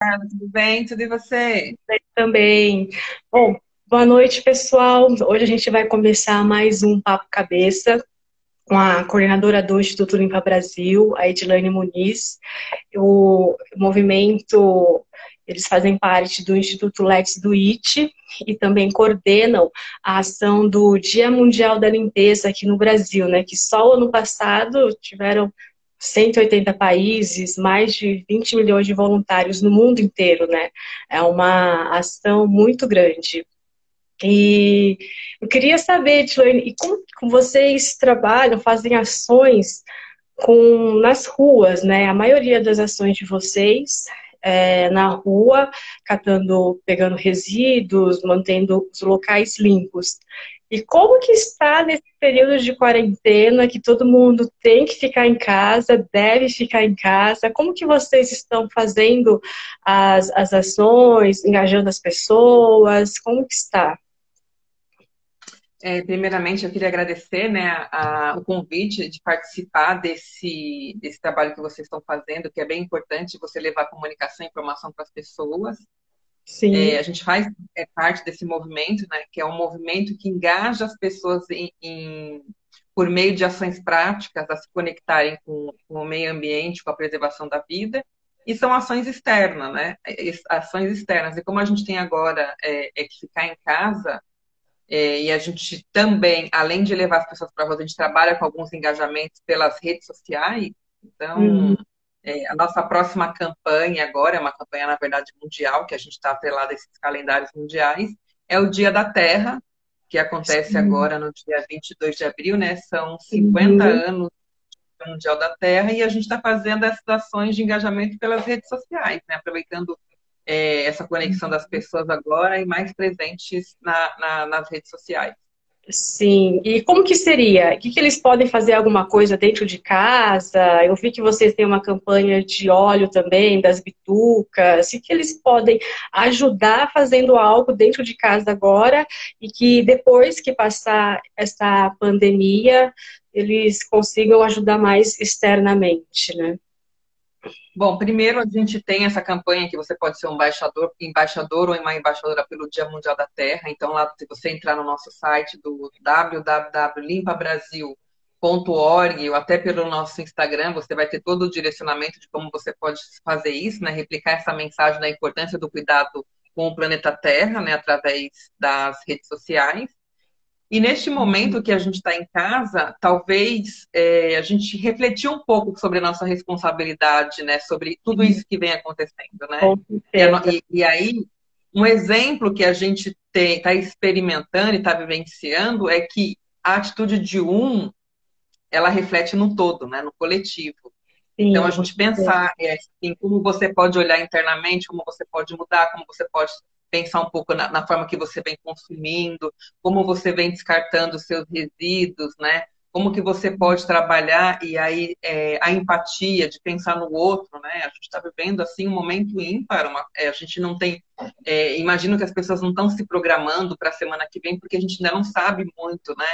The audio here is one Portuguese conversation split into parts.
Carla, tudo bem? Tudo e você? Também. Bom, boa noite, pessoal. Hoje a gente vai começar mais um Papo Cabeça com a coordenadora do Instituto Limpa Brasil, a Edilane Muniz. O movimento, eles fazem parte do Instituto Let's Do It e também coordenam a ação do Dia Mundial da Limpeza aqui no Brasil, né? Que só ano passado tiveram 180 países, mais de 20 milhões de voluntários no mundo inteiro, né? É uma ação muito grande. E eu queria saber, Tilane, e como, vocês trabalham, fazem ações com nas ruas, né? A maioria das ações de vocês é na rua, catando, pegando resíduos, mantendo os locais limpos. E como que está nesse período de quarentena, que todo mundo tem que ficar em casa, deve ficar em casa? Como que vocês estão fazendo as, as ações, engajando as pessoas? Como que está? É, primeiramente, eu queria agradecer né, a, o convite de participar desse, desse trabalho que vocês estão fazendo, que é bem importante você levar comunicação e informação para as pessoas. Sim. É, a gente faz é, parte desse movimento, né, que é um movimento que engaja as pessoas em, em, por meio de ações práticas a se conectarem com, com, o meio ambiente, com a preservação da vida, e são ações externas, né? Ações externas. E como a gente tem agora é, é que ficar em casa, é, e a gente também, além de levar as pessoas para a rua, a gente trabalha com alguns engajamentos pelas redes sociais. Então, uhum. É, a nossa próxima campanha agora, é uma campanha, na verdade, mundial, que a gente está atrelado a esses calendários mundiais, é o Dia da Terra, que acontece Sim. agora no dia 22 de abril, né? São 50 uhum. anos do Mundial da Terra, e a gente está fazendo essas ações de engajamento pelas redes sociais, né? Aproveitando é, essa conexão das pessoas agora e mais presentes na, na, nas redes sociais. Sim, e como que seria? O que, que eles podem fazer alguma coisa dentro de casa? Eu vi que vocês têm uma campanha de óleo também, das bitucas. O que eles podem ajudar fazendo algo dentro de casa agora e que depois que passar essa pandemia, eles consigam ajudar mais externamente, né? Bom, primeiro a gente tem essa campanha que você pode ser um embaixador, embaixador ou uma embaixadora pelo Dia Mundial da Terra. Então, lá, se você entrar no nosso site do www.limpabrasil.org ou até pelo nosso Instagram, você vai ter todo o direcionamento de como você pode fazer isso, né? Replicar essa mensagem da importância do cuidado com o planeta Terra, né? Através das redes sociais. E neste momento que a gente está em casa, talvez é, a gente refletir um pouco sobre a nossa responsabilidade, né? Sobre tudo isso que vem acontecendo, né? E, e, aí, um exemplo que a gente está experimentando e está vivenciando é que a atitude de um, ela reflete no todo, né? No coletivo. Sim, então, a gente pensar é, assim, como você pode olhar internamente, como você pode mudar, como você pode pensar um pouco na, na, forma que você vem consumindo, como você vem descartando seus resíduos, né? Como que você pode trabalhar e aí é, a empatia de pensar no outro, né? A gente está vivendo assim um momento ímpar, uma, é, a gente não tem, é, imagino que as pessoas não estão se programando para a semana que vem porque a gente ainda não sabe muito, né?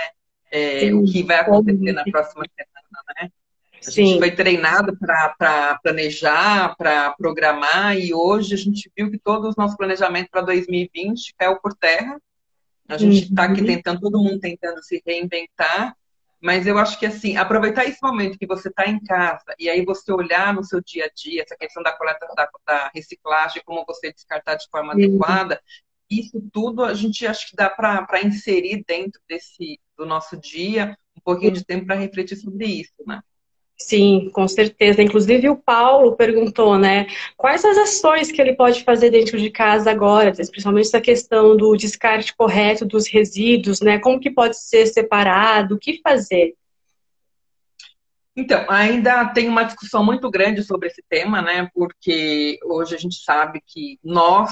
É, o que vai acontecer na próxima semana, né? A Sim. gente foi treinado para planejar, para programar, e hoje a gente viu que todo o nosso planejamento para 2020 caiu por terra. A gente está uhum. aqui tentando, todo mundo tentando se reinventar, mas eu acho que assim, aproveitar esse momento que você está em casa e aí você olhar no seu dia a dia essa questão da coleta da, da reciclagem, como você descartar de forma uhum. adequada, isso tudo a gente acho que dá para inserir dentro desse do nosso dia um pouquinho de tempo para refletir sobre isso, né? Sim, com certeza. Inclusive o Paulo perguntou, né, quais as ações que ele pode fazer dentro de casa agora, principalmente essa questão do descarte correto dos resíduos, né? Como que pode ser separado, o que fazer? Então, ainda tem uma discussão muito grande sobre esse tema, né? Porque hoje a gente sabe que nós,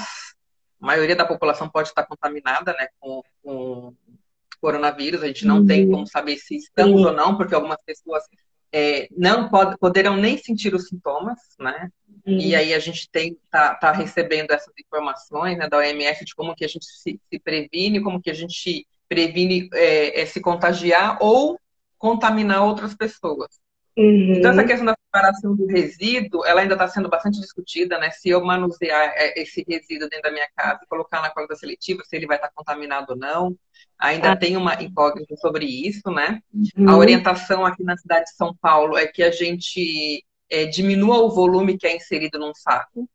a maioria da população pode estar contaminada, né, com, com coronavírus. A gente não uhum. tem como saber se estamos ou não, porque algumas pessoas é, não pod poderão nem sentir os sintomas, né? Uhum. E aí a gente tem tá, tá recebendo essas informações né, da OMS de como que a gente se, se previne, como que a gente previne é, é, se contagiar ou contaminar outras pessoas. Uhum. Então, essa questão da separação do resíduo, ela ainda está sendo bastante discutida, né? Se eu manusear é, esse resíduo dentro da minha casa e colocar na coleta seletiva, se ele vai estar contaminado ou não. Ainda ah. tem uma incógnita sobre isso, né? Uhum. A orientação aqui na cidade de São Paulo é que a gente é, diminua o volume que é inserido num saco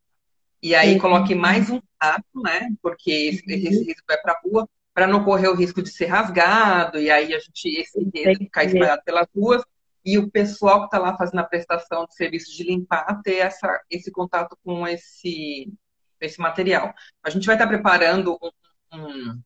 e aí uhum. coloque mais um saco, né? Porque esse, esse uhum. resíduo vai para a rua para não correr o risco de ser rasgado e aí a gente esse resíduo ficar espalhado pelas ruas e o pessoal que está lá fazendo a prestação de serviço de limpar ter essa, esse contato com esse, esse material. A gente vai estar tá preparando um, um,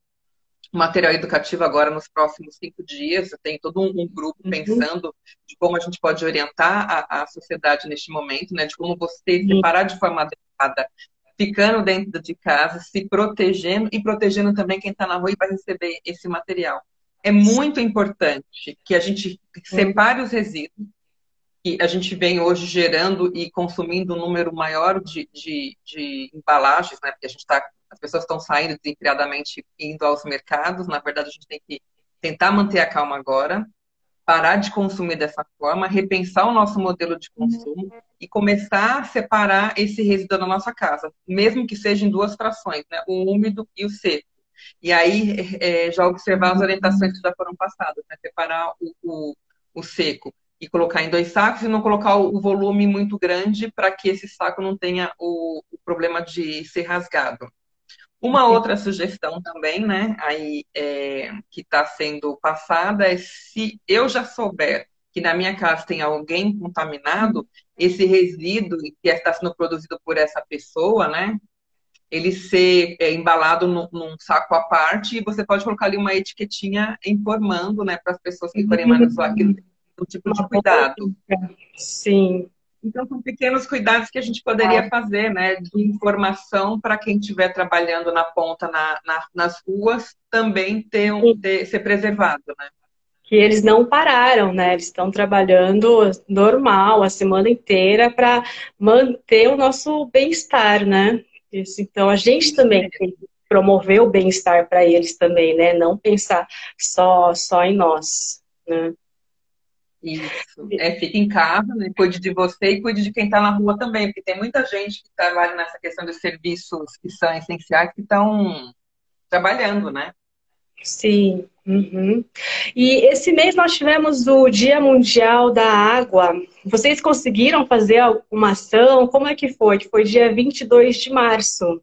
material educativo agora nos próximos cinco dias. Tem todo um, um grupo uhum. pensando de como a gente pode orientar a, a sociedade neste momento, né? De como você uhum. separar de forma adequada ficando dentro de casa, se protegendo e protegendo também quem está na rua e vai receber esse material é muito importante que a gente separe os resíduos, que a gente vem hoje gerando e consumindo um número maior de, de, de embalagens, né? Porque a gente está, as pessoas estão saindo desenfreadamente indo aos mercados. Na verdade, a gente tem que tentar manter a calma agora, parar de consumir dessa forma, repensar o nosso modelo de consumo e começar a separar esse resíduo da nossa casa, mesmo que seja em duas frações, né? O úmido e o seco. E aí é, já observar as orientações que já foram passadas, né? separar o, o, o, seco e colocar em dois sacos e não colocar o, volume muito grande para que esse saco não tenha o, o problema de ser rasgado. Uma outra sugestão também, né, aí é, que está sendo passada é se eu já souber que na minha casa tem alguém contaminado, esse resíduo que está sendo produzido por essa pessoa, né, ele ser é, embalado no, num saco à parte e você pode colocar ali uma etiquetinha informando, né, para as pessoas que forem manusear aquilo, um tipo de cuidado. Sim. Então, são pequenos cuidados que a gente poderia ah. fazer, né, de informação para quem estiver trabalhando na ponta, na, na, nas ruas, também ter, um, ter, ser preservado, né. Que eles não pararam, né, eles estão trabalhando normal a semana inteira para manter o nosso bem-estar, né. Isso. Então, a gente também tem que promover o bem-estar para eles também, né? Não pensar só, só em nós, né? Isso. É, fica em casa, né? cuide de você e cuide de quem está na rua também, porque tem muita gente que trabalha nessa questão de serviços que são essenciais que estão trabalhando, né? Sim. Uhum. E esse mês nós tivemos o Dia Mundial da Água. Vocês conseguiram fazer alguma ação? Como é que foi? Que foi dia 22 de março.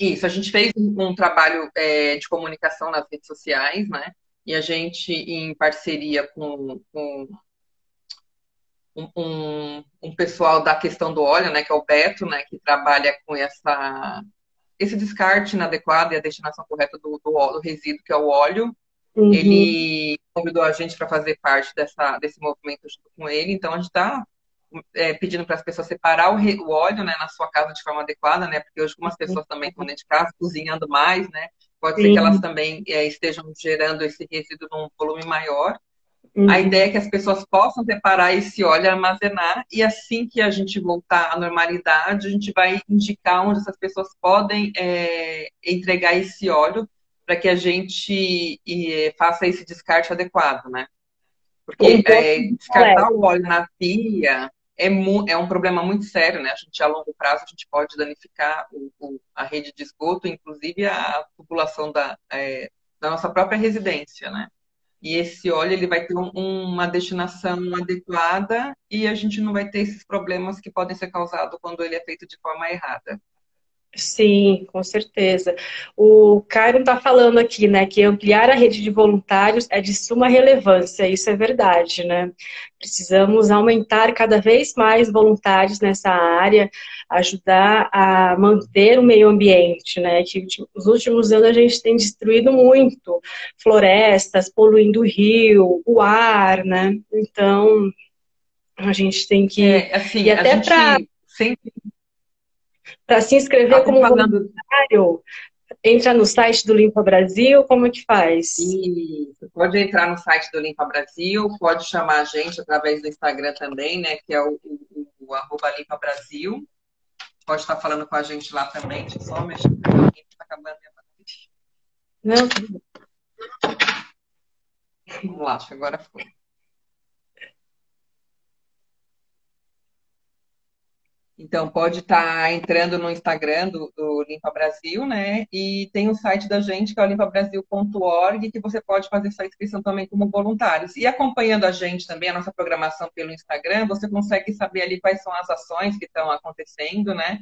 Isso, a gente fez um, trabalho é, de comunicação nas redes sociais, né? E a gente, em parceria com, com um, um, um, pessoal da questão do óleo, né? Que é o Beto, né? Que trabalha com essa esse descarte inadequado e a destinação correta do, do, do resíduo, que é o óleo, uhum. ele convidou a gente para fazer parte dessa, desse movimento junto com ele. Então, a gente está é, pedindo para as pessoas separar o, re, o, óleo né, na sua casa de forma adequada, né? Porque hoje, algumas pessoas também estão dentro de casa, cozinhando mais, né? Pode Sim. ser que elas também é, estejam gerando esse resíduo num volume maior. Uhum. A ideia é que as pessoas possam separar esse óleo armazenar, e assim que a gente voltar à normalidade, a gente vai indicar onde essas pessoas podem é, entregar esse óleo para que a gente faça esse descarte adequado, né? Porque é, descartar o óleo na pia é, é, um problema muito sério, né? A gente, a longo prazo, a gente pode danificar o, o, a rede de esgoto, inclusive a população da, é, da nossa própria residência, né? E esse óleo ele vai ter um, uma destinação adequada e a gente não vai ter esses problemas que podem ser causados quando ele é feito de forma errada. Sim, com certeza. O Cairo está falando aqui, né, que ampliar a rede de voluntários é de suma relevância, isso é verdade, né? Precisamos aumentar cada vez mais voluntários nessa área, ajudar a manter o meio ambiente, né? Que nos últimos anos a gente tem destruído muito florestas, poluindo o rio, o ar, né? Então, a gente tem que. É, assim, e até para. Sempre para se inscrever como voluntário, entra no site do Limpa Brasil, como é que faz? Isso, pode entrar no site do Limpa Brasil, pode chamar a gente através do Instagram também, né, que é o, o, o arroba Limpa Brasil. Pode estar falando com a gente lá também, deixa eu só mexer com que está acabando minha Não. Vamos lá, acho que agora foi. Então, pode estar tá entrando no Instagram do, do, Limpa Brasil, né? E tem o site da gente, que é o limpabrasil.org, que você pode fazer sua inscrição também como voluntários. E acompanhando a gente também, a nossa programação pelo Instagram, você consegue saber ali quais são as ações que estão acontecendo, né?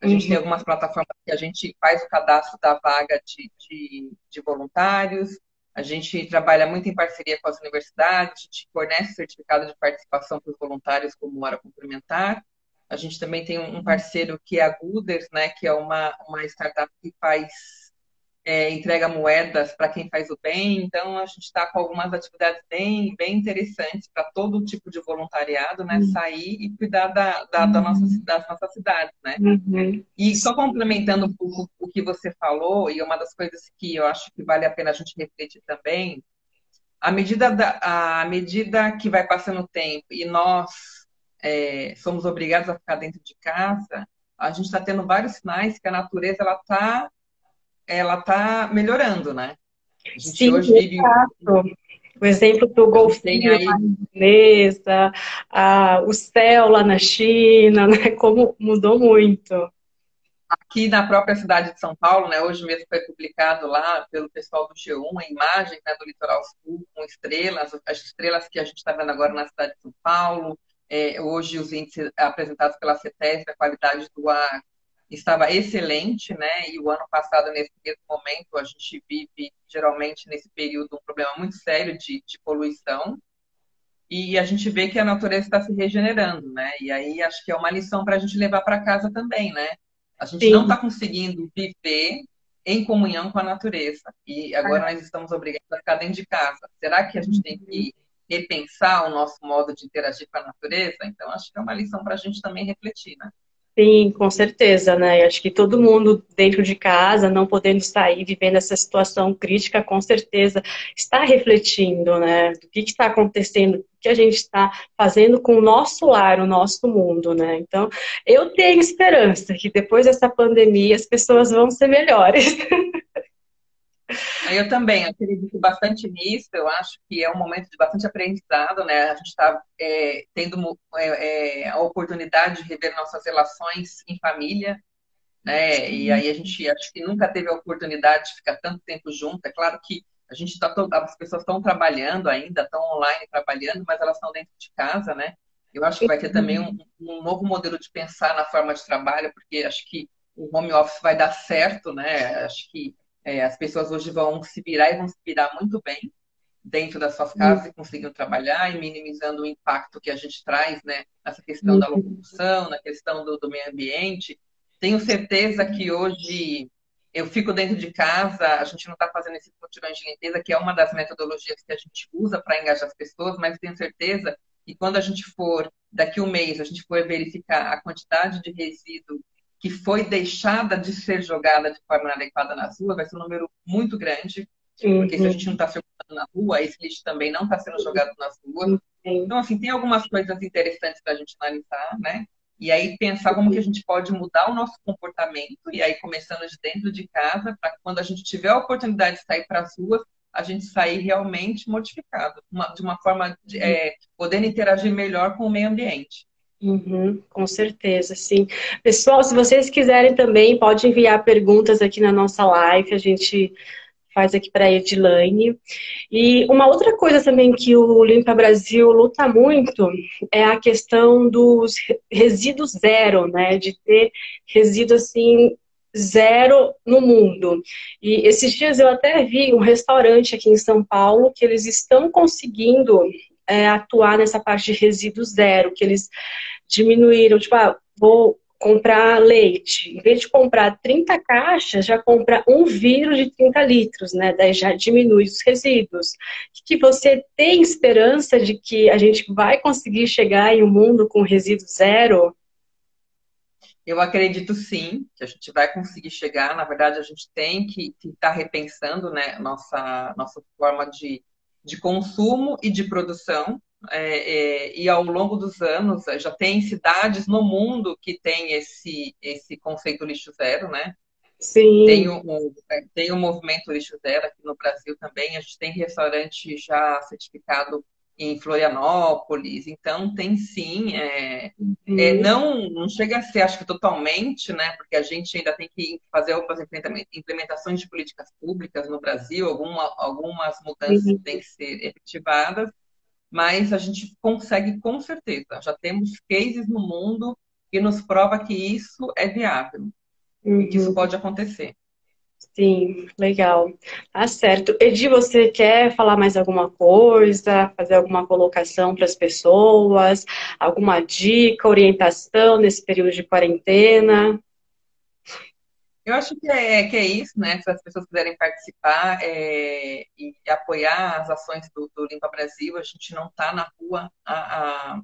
A gente uhum. tem algumas plataformas que a gente faz o cadastro da vaga de, de, de voluntários. A gente trabalha muito em parceria com as universidades, a gente fornece certificado de participação para os voluntários como hora complementar. A gente também tem um parceiro que é a Gooders, né, que é uma, uma startup que faz é, entrega moedas para quem faz o bem. Então, a gente está com algumas atividades bem, bem interessantes para todo tipo de voluntariado, né? Uhum. Sair e cuidar da, da, da nossa, das nossas cidades, né? Uhum. E só complementando um pouco o que você falou, e uma das coisas que eu acho que vale a pena a gente refletir também, à medida, da, à medida que vai passando o tempo e nós é, somos obrigados a ficar dentro de casa, a gente está tendo vários sinais que a natureza ela está ela tá melhorando, né? A gente Sim, hoje vive exato. O exemplo do golfinho aí... mesa, a, o céu lá na China, né? Como mudou muito. Aqui na própria cidade de São Paulo, né? Hoje mesmo foi publicado lá pelo pessoal do G1 a imagem né, do litoral sul com estrelas, as estrelas que a gente está vendo agora na cidade de São Paulo, é, hoje, os índices apresentados pela CETES a qualidade do ar estava excelente, né? E o ano passado, nesse mesmo momento, a gente vive, geralmente, nesse período, um problema muito sério de, de poluição. E a gente vê que a natureza está se regenerando, né? E aí acho que é uma lição para a gente levar para casa também, né? A gente Sim. não está conseguindo viver em comunhão com a natureza. E agora nós estamos obrigados a ficar dentro de casa. Será que a gente tem que repensar o nosso modo de interagir com a natureza. Então, acho que é uma lição para a gente também refletir, né? Sim, com certeza, né? Acho que todo mundo dentro de casa, não podendo sair, vivendo essa situação crítica, com certeza está refletindo, né? Do que está acontecendo, o que a gente está fazendo com o nosso lar, o nosso mundo, né? Então, eu tenho esperança que depois dessa pandemia as pessoas vão ser melhores. Eu também acredito bastante nisso. Eu acho que é um momento de bastante aprendizado, né? A gente está é, tendo é, é, a oportunidade de rever nossas relações em família, né? E aí a gente acho que nunca teve a oportunidade de ficar tanto tempo junto. É claro que a gente está as pessoas estão trabalhando ainda, estão online trabalhando, mas elas estão dentro de casa, né? Eu acho que vai ter também um, um novo modelo de pensar na forma de trabalho, porque acho que o home office vai dar certo, né? Acho que é, as pessoas hoje vão se virar e vão se virar muito bem dentro das suas casas uhum. e conseguindo trabalhar e minimizando o impacto que a gente traz, né, nessa questão uhum. da locomoção, na questão do, do meio ambiente. Tenho certeza que hoje eu fico dentro de casa, a gente não está fazendo esse mutirão de limpeza, que é uma das metodologias que a gente usa para engajar as pessoas, mas tenho certeza que quando a gente for, daqui um mês, a gente for verificar a quantidade de resíduo que foi deixada de ser jogada de forma inadequada nas ruas vai ser um número muito grande, uhum. porque se a gente não está circulando na rua, esse lixo também não está sendo jogado nas ruas. Uhum. Então, assim, tem algumas coisas interessantes para a gente analisar, né? E aí pensar como que a gente pode mudar o nosso comportamento, e aí começando de dentro de casa, para quando a gente tiver a oportunidade de sair para as ruas, a gente sair realmente modificado, uma, de uma forma de é, podendo interagir melhor com o meio ambiente. Uhum, com certeza, sim. Pessoal, se vocês quiserem também, pode enviar perguntas aqui na nossa live, a gente faz aqui para a Edilane. E uma outra coisa também que o Limpa Brasil luta muito é a questão dos resíduos zero, né? De ter resíduo assim zero no mundo. E esses dias eu até vi um restaurante aqui em São Paulo que eles estão conseguindo é, atuar nessa parte de resíduo zero, que eles diminuíram, tipo, ah, vou comprar leite, em vez de comprar 30 caixas, já compra um vidro de 30 litros, né? Daí já diminui os resíduos. Que você tem esperança de que a gente vai conseguir chegar em um mundo com resíduo zero? Eu acredito sim que a gente vai conseguir chegar. Na verdade, a gente tem que estar tá repensando né, nossa, nossa forma de de consumo e de produção. É, é, e ao longo dos anos é, já tem cidades no mundo que tem esse, esse conceito lixo zero, né? Sim. Tem o, o, é, tem o movimento lixo zero aqui no Brasil também. A gente tem restaurante já certificado em Florianópolis. Então, tem sim. É, uhum. é, não, não chega a ser, acho que totalmente, né? Porque a gente ainda tem que fazer algumas implementações de políticas públicas no Brasil, alguma, algumas mudanças uhum. têm que ser efetivadas, mas a gente consegue com certeza. Já temos cases no mundo que nos prova que isso é viável, uhum. que isso pode acontecer. Sim, legal. Tá certo. Edi, você quer falar mais alguma coisa, fazer alguma colocação para as pessoas, alguma dica, orientação nesse período de quarentena? Eu acho que é, que é isso, né? Se as pessoas quiserem participar é, e apoiar as ações do, do Limpa Brasil, a gente não está na rua. A, a,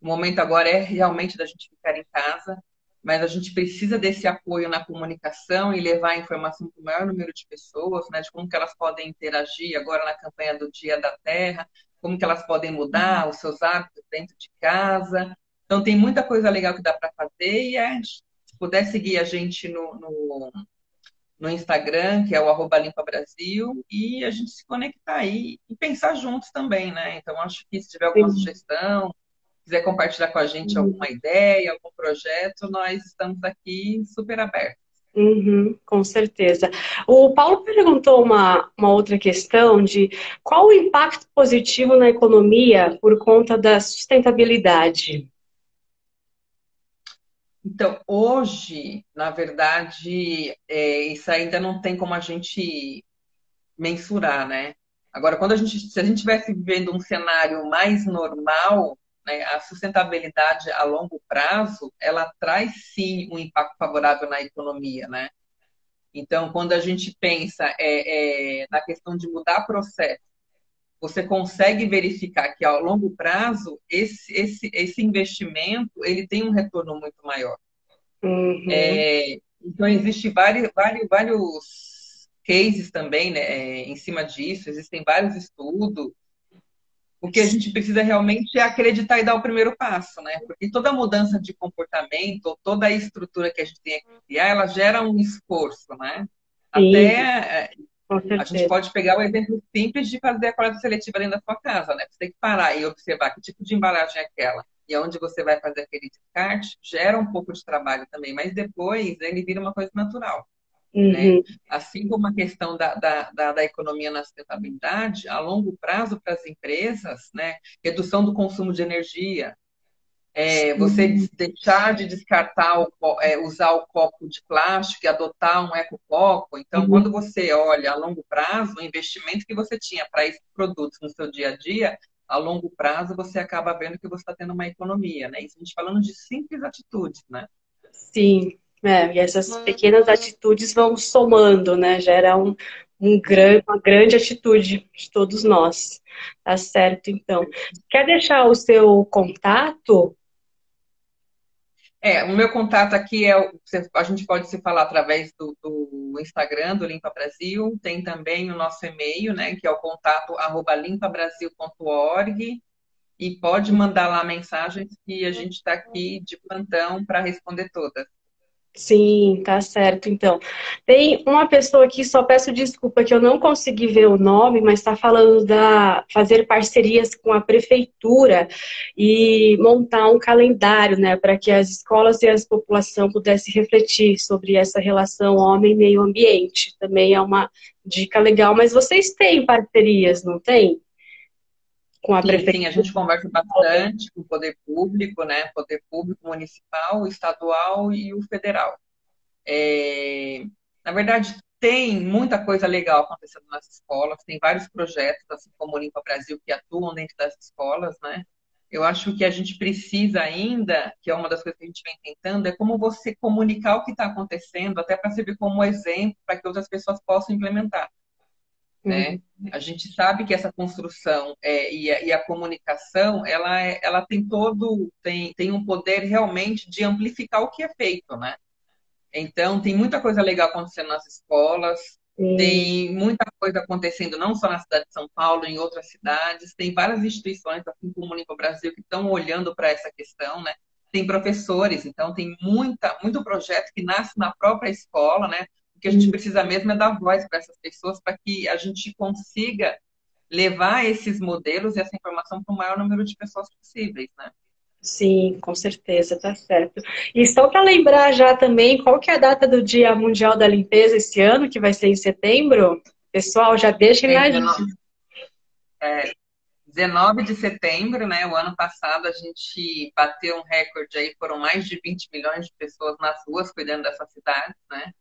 o momento agora é realmente da gente ficar em casa mas a gente precisa desse apoio na comunicação e levar a informação para o maior número de pessoas, né, de como que elas podem interagir agora na campanha do Dia da Terra, como que elas podem mudar os seus hábitos dentro de casa. Então tem muita coisa legal que dá para fazer e é, se puder seguir a gente no, no, no Instagram, que é o arroba Limpa Brasil, e a gente se conectar aí e pensar juntos também, né? Então acho que se tiver alguma Sim. sugestão, quiser compartilhar com a gente uhum. alguma ideia, algum projeto, nós estamos aqui super abertos. Uhum, com certeza. O Paulo perguntou uma, uma outra questão de qual o impacto positivo na economia por conta da sustentabilidade. Então, hoje, na verdade, é, isso ainda não tem como a gente mensurar, né? Agora, quando a gente, se a gente estivesse vivendo um cenário mais normal, né, a sustentabilidade a longo prazo, ela traz sim um impacto favorável na economia, né? Então, quando a gente pensa é, é, na questão de mudar processo, você consegue verificar que ao longo prazo esse, esse, esse investimento ele tem um retorno muito maior. Uhum. É, então, existe vários, vários, vários cases também né, em cima disso, existem vários estudos o que a gente precisa realmente é acreditar e dar o primeiro passo, né? Porque toda mudança de comportamento, toda a estrutura que a gente tem que criar, ela gera um esforço, né? Sim, Até a gente pode pegar o exemplo simples de fazer a coleta seletiva dentro da sua casa, né? Você tem que parar e observar que tipo de embalagem é aquela e onde você vai fazer aquele descarte, gera um pouco de trabalho também, mas depois ele vira uma coisa natural. Né? Uhum. Né? Assim como a questão da, da, da, da, economia na sustentabilidade, a longo prazo para as empresas, né? redução do consumo de energia, é, você deixar de descartar, o, é, usar o copo de plástico e adotar um ecocopo. Então, uhum. quando você olha a longo prazo, o investimento que você tinha para esses produtos no seu dia a dia, a longo prazo você acaba vendo que você está tendo uma economia, né? Isso a gente falando de simples atitudes, né? Sim, é, e essas pequenas atitudes vão somando, né? Gera um, um grande, uma grande atitude de todos nós. Tá certo, então. Quer deixar o seu contato? É, o meu contato aqui é, a gente pode se falar através do, do Instagram, do Limpa Brasil, tem também o nosso e-mail, né, que é o contato arroba limpabrasil.org, e pode mandar lá mensagens que a gente está aqui de plantão para responder todas. Sim, tá certo. Então, tem uma pessoa aqui, só peço desculpa que eu não consegui ver o nome, mas está falando da fazer parcerias com a prefeitura e montar um calendário, né, para que as escolas e a população pudessem refletir sobre essa relação homem-meio ambiente. Também é uma dica legal, mas vocês têm parcerias, não tem? Com a sim, prefeitura. Sim, a gente conversa bastante com o poder público, né? Poder público municipal, estadual e o federal. É... Na verdade, tem muita coisa legal acontecendo nas escolas, tem vários projetos, assim como o Limpa Brasil, que atuam dentro das escolas, né? Eu acho que a gente precisa ainda, que é uma das coisas que a gente vem tentando, é como você comunicar o que está acontecendo, até para servir como exemplo para que outras pessoas possam implementar. Né? Uhum. A gente sabe que essa construção é, e, a, e, a, comunicação, ela, é, ela tem todo, tem, tem um poder realmente de amplificar o que é feito, né? Então, tem muita coisa legal acontecendo nas escolas, Sim. tem muita coisa acontecendo não só na cidade de São Paulo, em outras cidades, tem várias instituições, assim como o Limpo Brasil, que estão olhando para essa questão, né? Tem professores, então tem muita, muito projeto que nasce na própria escola, né? O que a gente precisa mesmo é dar voz para essas pessoas, para que a gente consiga levar esses modelos e essa informação para o maior número de pessoas possíveis, né? Sim, com certeza, tá certo. E só para lembrar já também, qual que é a data do Dia Mundial da Limpeza esse ano, que vai ser em setembro? Pessoal, já deixem lá. 19, é, 19 de setembro, né? O ano passado a gente bateu um recorde aí, foram mais de 20 milhões de pessoas nas ruas cuidando dessa cidade, né?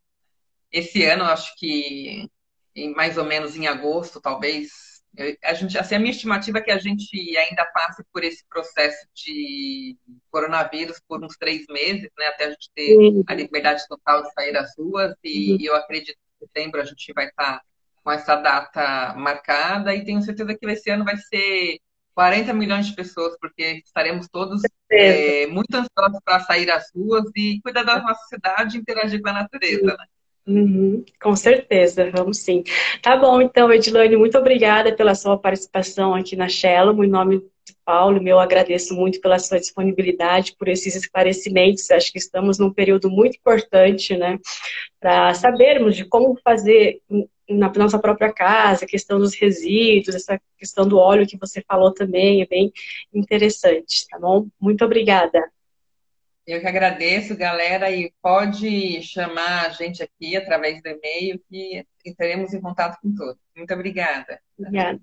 Esse ano, acho que em, mais ou menos em agosto, talvez, a, gente, assim, a minha estimativa é que a gente ainda passe por esse processo de coronavírus por uns três meses, né, até a gente ter a liberdade total de sair às ruas, e, uhum. eu acredito que em setembro a gente vai estar com essa data marcada, e tenho certeza que esse ano vai ser 40 milhões de pessoas, porque estaremos todos é, muito ansiosos para sair às ruas e cuidar da nossa cidade e interagir com a natureza, né? Uhum, com certeza, vamos sim. Tá bom, então, Edilane, muito obrigada pela sua participação aqui na Shalom. Em nome de Paulo, meu agradeço muito pela sua disponibilidade, por esses esclarecimentos. Acho que estamos num período muito importante, né, para sabermos de como fazer na nossa própria casa, a questão dos resíduos, essa questão do óleo que você falou também, é bem interessante, tá bom? Muito obrigada. Eu que agradeço, galera, e pode chamar a gente aqui através do e-mail que estaremos em contato com todos. Muito obrigada. Obrigada.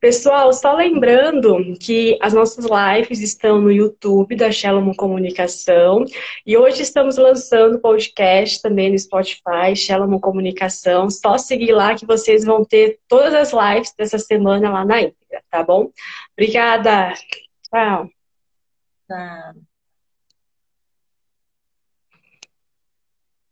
Pessoal, só lembrando que as nossas lives estão no YouTube da Shalom Comunicação e hoje estamos lançando podcast também no Spotify, Shalom Comunicação. Só seguir lá que vocês vão ter todas as lives dessa semana lá na íntegra, tá bom? Obrigada. Tchau. Tchau.